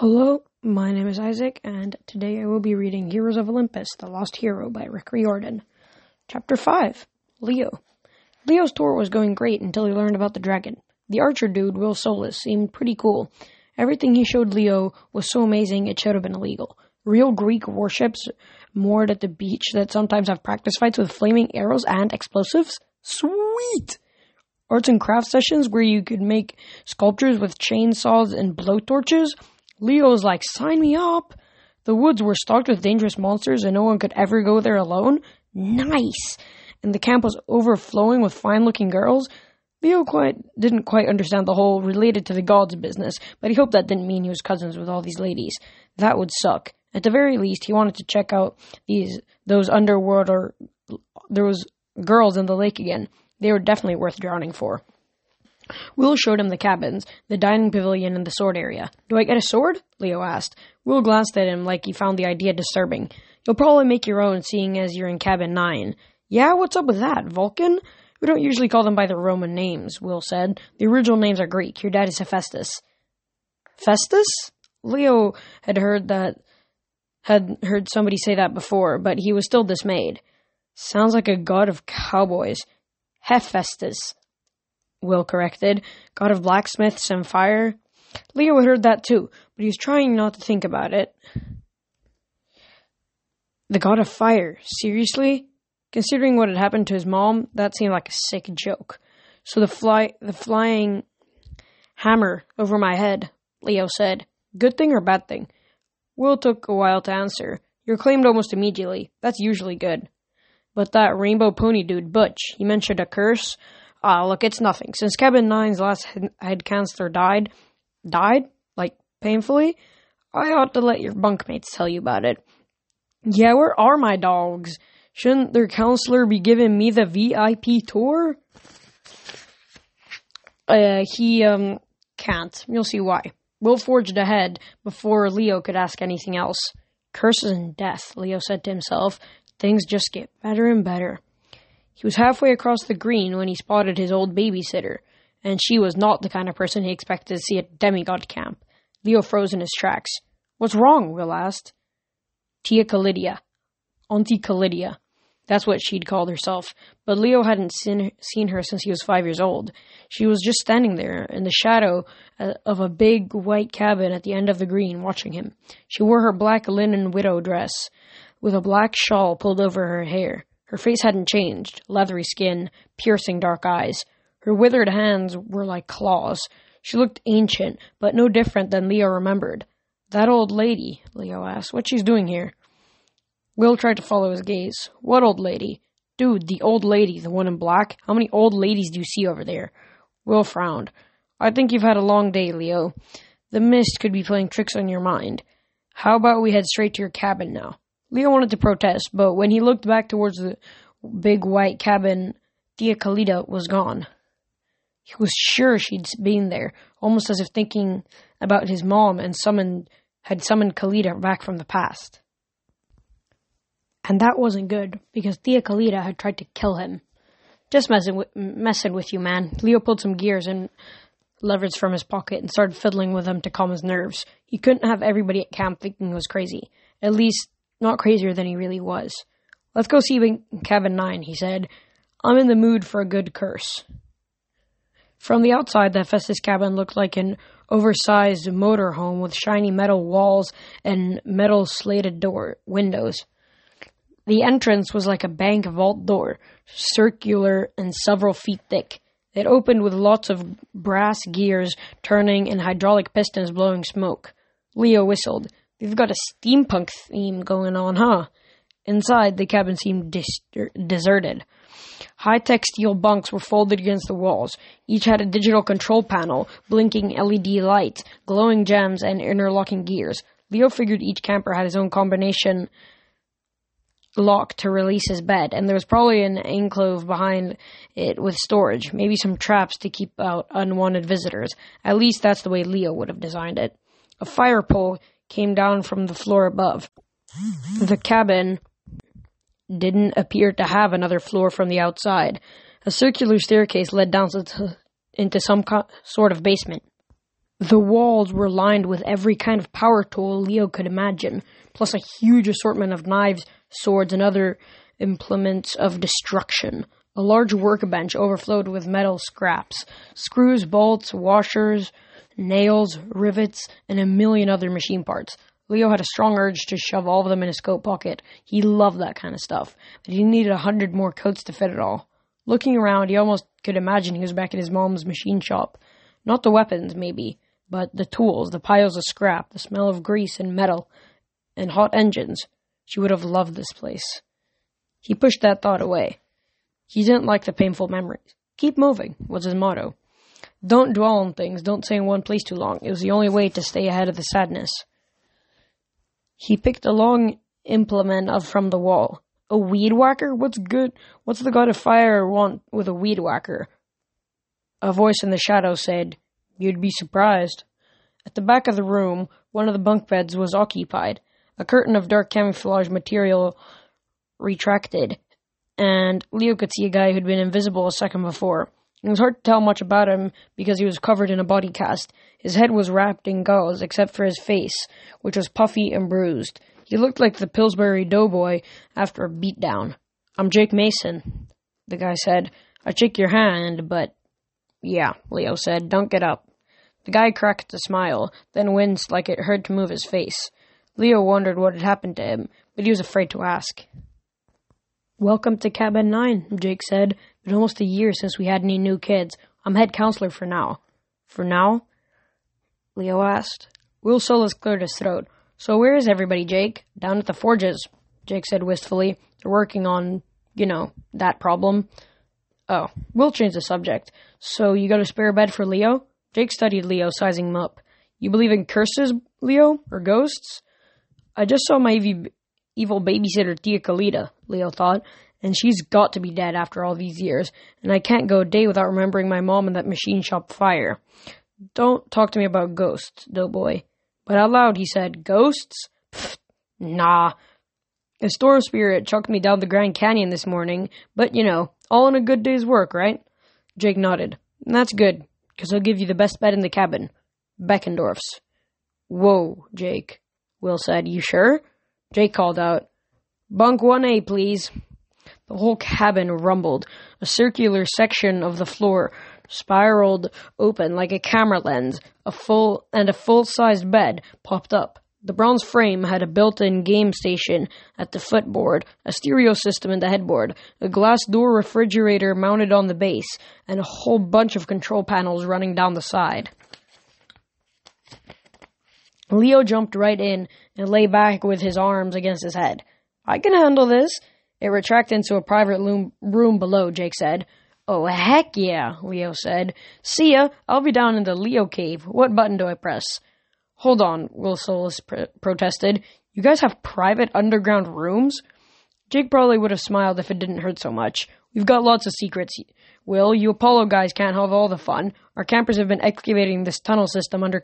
Hello, my name is Isaac, and today I will be reading Heroes of Olympus, The Lost Hero by Rick Riordan. Chapter 5 Leo. Leo's tour was going great until he learned about the dragon. The archer dude, Will Solace, seemed pretty cool. Everything he showed Leo was so amazing it should have been illegal. Real Greek warships moored at the beach that sometimes have practice fights with flaming arrows and explosives? Sweet! Arts and craft sessions where you could make sculptures with chainsaws and blowtorches? Leo was like, sign me up. The woods were stocked with dangerous monsters and no one could ever go there alone. Nice. And the camp was overflowing with fine looking girls. Leo quite didn't quite understand the whole related to the gods business, but he hoped that didn't mean he was cousins with all these ladies. That would suck. At the very least, he wanted to check out these those underworld or those girls in the lake again. They were definitely worth drowning for. Will showed him the cabins, the dining pavilion, and the sword area. Do I get a sword? Leo asked. Will glanced at him like he found the idea disturbing. You'll probably make your own, seeing as you're in cabin nine. Yeah, what's up with that? Vulcan? We don't usually call them by their Roman names, Will said. The original names are Greek. Your dad is Hephaestus. Festus? Leo had heard that had heard somebody say that before, but he was still dismayed. Sounds like a god of cowboys. Hephaestus. Will corrected. God of blacksmiths and fire. Leo heard that too, but he was trying not to think about it. The god of fire? Seriously? Considering what had happened to his mom, that seemed like a sick joke. So the fly the flying hammer over my head, Leo said. Good thing or bad thing? Will took a while to answer. You're claimed almost immediately. That's usually good. But that rainbow pony dude, Butch, he mentioned a curse. Ah, look, it's nothing. Since Cabin 9's last head, head counselor died, died? Like, painfully? I ought to let your bunkmates tell you about it. Yeah, where are my dogs? Shouldn't their counselor be giving me the VIP tour? Uh, he, um, can't. You'll see why. Will forged ahead before Leo could ask anything else. Curses and death, Leo said to himself. Things just get better and better. He was halfway across the green when he spotted his old babysitter, and she was not the kind of person he expected to see at demigod camp. Leo froze in his tracks. What's wrong? Will asked. Tia Calidia. Auntie Calidia. That's what she'd called herself. But Leo hadn't seen, seen her since he was five years old. She was just standing there in the shadow uh, of a big white cabin at the end of the green, watching him. She wore her black linen widow dress, with a black shawl pulled over her hair. Her face hadn't changed leathery skin, piercing dark eyes. Her withered hands were like claws. She looked ancient, but no different than Leo remembered. That old lady, Leo asked, what she's doing here? Will tried to follow his gaze. What old lady? Dude, the old lady, the one in black. How many old ladies do you see over there? Will frowned. I think you've had a long day, Leo. The mist could be playing tricks on your mind. How about we head straight to your cabin now? Leo wanted to protest, but when he looked back towards the big white cabin, Tia Callida was gone. He was sure she'd been there, almost as if thinking about his mom and summoned had summoned Callida back from the past. And that wasn't good, because Tia Callida had tried to kill him. Just messing with, messing with you, man. Leo pulled some gears and levers from his pocket and started fiddling with them to calm his nerves. He couldn't have everybody at camp thinking he was crazy. At least not crazier than he really was. Let's go see Cabin 9, he said. I'm in the mood for a good curse. From the outside, the Festus cabin looked like an oversized motor home with shiny metal walls and metal slated door windows. The entrance was like a bank vault door, circular and several feet thick. It opened with lots of brass gears turning and hydraulic pistons blowing smoke. Leo whistled. We've got a steampunk theme going on, huh? Inside, the cabin seemed dis- deserted. High tech steel bunks were folded against the walls. Each had a digital control panel, blinking LED lights, glowing gems, and interlocking gears. Leo figured each camper had his own combination lock to release his bed, and there was probably an enclave behind it with storage, maybe some traps to keep out unwanted visitors. At least that's the way Leo would have designed it. A fire pole came down from the floor above. The cabin didn't appear to have another floor from the outside. A circular staircase led down to, into some co- sort of basement. The walls were lined with every kind of power tool Leo could imagine, plus a huge assortment of knives, swords, and other implements of destruction. A large workbench overflowed with metal scraps, screws, bolts, washers, nails, rivets, and a million other machine parts. Leo had a strong urge to shove all of them in his coat pocket. He loved that kind of stuff, but he needed a hundred more coats to fit it all. Looking around, he almost could imagine he was back at his mom's machine shop. Not the weapons, maybe, but the tools, the piles of scrap, the smell of grease and metal, and hot engines. She would have loved this place. He pushed that thought away. He didn't like the painful memories. Keep moving was his motto. Don't dwell on things, don't stay in one place too long. It was the only way to stay ahead of the sadness. He picked a long implement up from the wall. A weed whacker? What's good? What's the god of fire want with a weed whacker? A voice in the shadow said, You'd be surprised. At the back of the room, one of the bunk beds was occupied. A curtain of dark camouflage material retracted, and Leo could see a guy who'd been invisible a second before. It was hard to tell much about him because he was covered in a body cast. His head was wrapped in gauze, except for his face, which was puffy and bruised. He looked like the Pillsbury Doughboy after a beatdown. I'm Jake Mason, the guy said. I shake your hand, but. Yeah, Leo said. Don't get up. The guy cracked a smile, then winced like it hurt to move his face. Leo wondered what had happened to him, but he was afraid to ask. Welcome to Cabin 9, Jake said. Been almost a year since we had any new kids. I'm head counselor for now. For now? Leo asked. Will Solace cleared his throat. So where is everybody, Jake? Down at the forges, Jake said wistfully. They're working on, you know, that problem. Oh, we'll change the subject. So you got a spare bed for Leo? Jake studied Leo, sizing him up. You believe in curses, Leo? Or ghosts? I just saw my evil babysitter Tia Callida, Leo thought, and she's got to be dead after all these years, and I can't go a day without remembering my mom and that machine shop fire. Don't talk to me about ghosts, doughboy. But out loud he said, Ghosts? Pfft, nah. A storm spirit chucked me down the Grand Canyon this morning, but you know, all in a good day's work, right? Jake nodded. That's good, because I'll give you the best bed in the cabin. Beckendorf's. Whoa, Jake, Will said. You sure? Jake called out, Bunk 1A, please. The whole cabin rumbled. A circular section of the floor spiraled open like a camera lens. A full and a full-sized bed popped up. The bronze frame had a built-in game station at the footboard, a stereo system in the headboard, a glass door refrigerator mounted on the base, and a whole bunch of control panels running down the side. Leo jumped right in and lay back with his arms against his head. I can handle this. It retracted into a private room below, Jake said. Oh, heck yeah, Leo said. See ya. I'll be down in the Leo cave. What button do I press? Hold on, Will Solace pr- protested. You guys have private underground rooms? Jake probably would have smiled if it didn't hurt so much. We've got lots of secrets. Will, you Apollo guys can't have all the fun. Our campers have been excavating this tunnel system under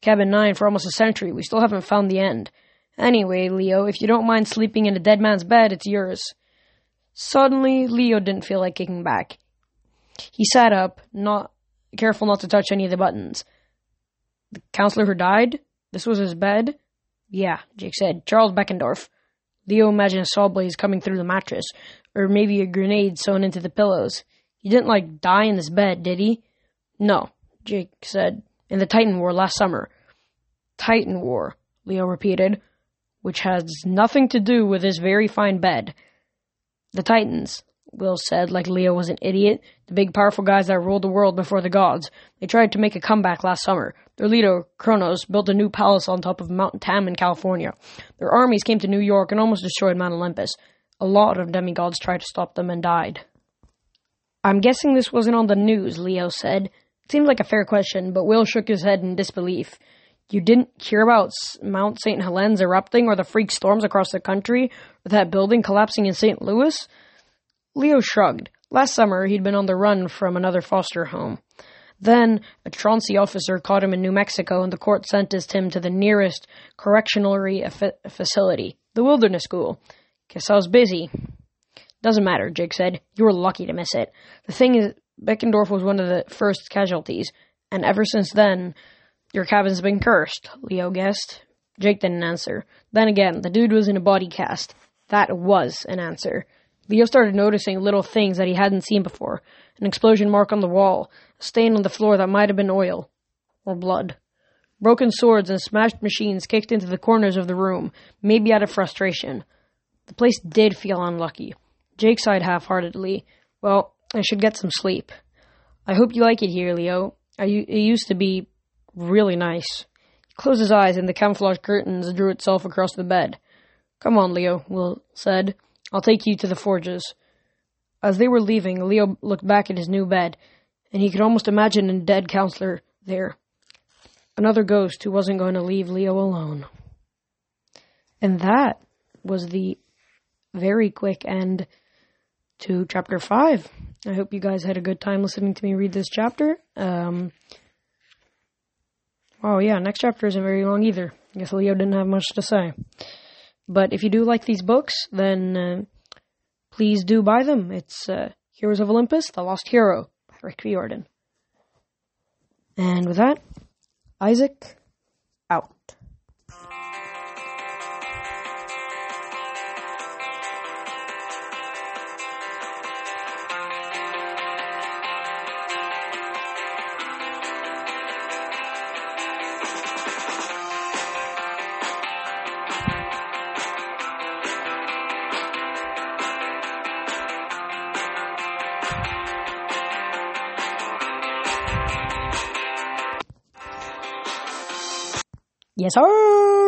Cabin 9 for almost a century. We still haven't found the end. Anyway, Leo, if you don't mind sleeping in a dead man's bed, it's yours. Suddenly, Leo didn't feel like kicking back. He sat up, not careful not to touch any of the buttons. The counselor who died? This was his bed? Yeah, Jake said. Charles Beckendorf. Leo imagined a saw blaze coming through the mattress, or maybe a grenade sewn into the pillows. He didn't, like, die in his bed, did he? No, Jake said. In the Titan War last summer. Titan War, Leo repeated, which has nothing to do with this very fine bed. The Titans, Will said, like Leo was an idiot. The big, powerful guys that ruled the world before the gods. They tried to make a comeback last summer. Their leader, Kronos, built a new palace on top of Mount Tam in California. Their armies came to New York and almost destroyed Mount Olympus. A lot of demigods tried to stop them and died. I'm guessing this wasn't on the news, Leo said. It seemed like a fair question, but Will shook his head in disbelief. You didn't hear about Mount St. Helens erupting or the freak storms across the country or that building collapsing in St. Louis? Leo shrugged. Last summer, he'd been on the run from another foster home. Then, a Chauncey officer caught him in New Mexico and the court sentenced him to the nearest correctional facility, the wilderness school. Guess I was busy. Doesn't matter, Jake said. You were lucky to miss it. The thing is, Beckendorf was one of the first casualties, and ever since then, Your cabin's been cursed, Leo guessed. Jake didn't answer. Then again, the dude was in a body cast. That was an answer. Leo started noticing little things that he hadn't seen before. An explosion mark on the wall, a stain on the floor that might have been oil. Or blood. Broken swords and smashed machines kicked into the corners of the room, maybe out of frustration. The place did feel unlucky. Jake sighed half heartedly. Well, I should get some sleep. I hope you like it here, Leo. I, it used to be really nice. He closed his eyes and the camouflage curtains drew itself across the bed. Come on, Leo, Will said. I'll take you to the forges. As they were leaving, Leo looked back at his new bed, and he could almost imagine a dead counselor there. Another ghost who wasn't going to leave Leo alone. And that was the very quick end to chapter 5. I hope you guys had a good time listening to me read this chapter. Um, oh, yeah, next chapter isn't very long either. I guess Leo didn't have much to say. But if you do like these books, then uh, please do buy them. It's uh, Heroes of Olympus, The Lost Hero by Rick Riordan. And with that, Isaac Yes, sir.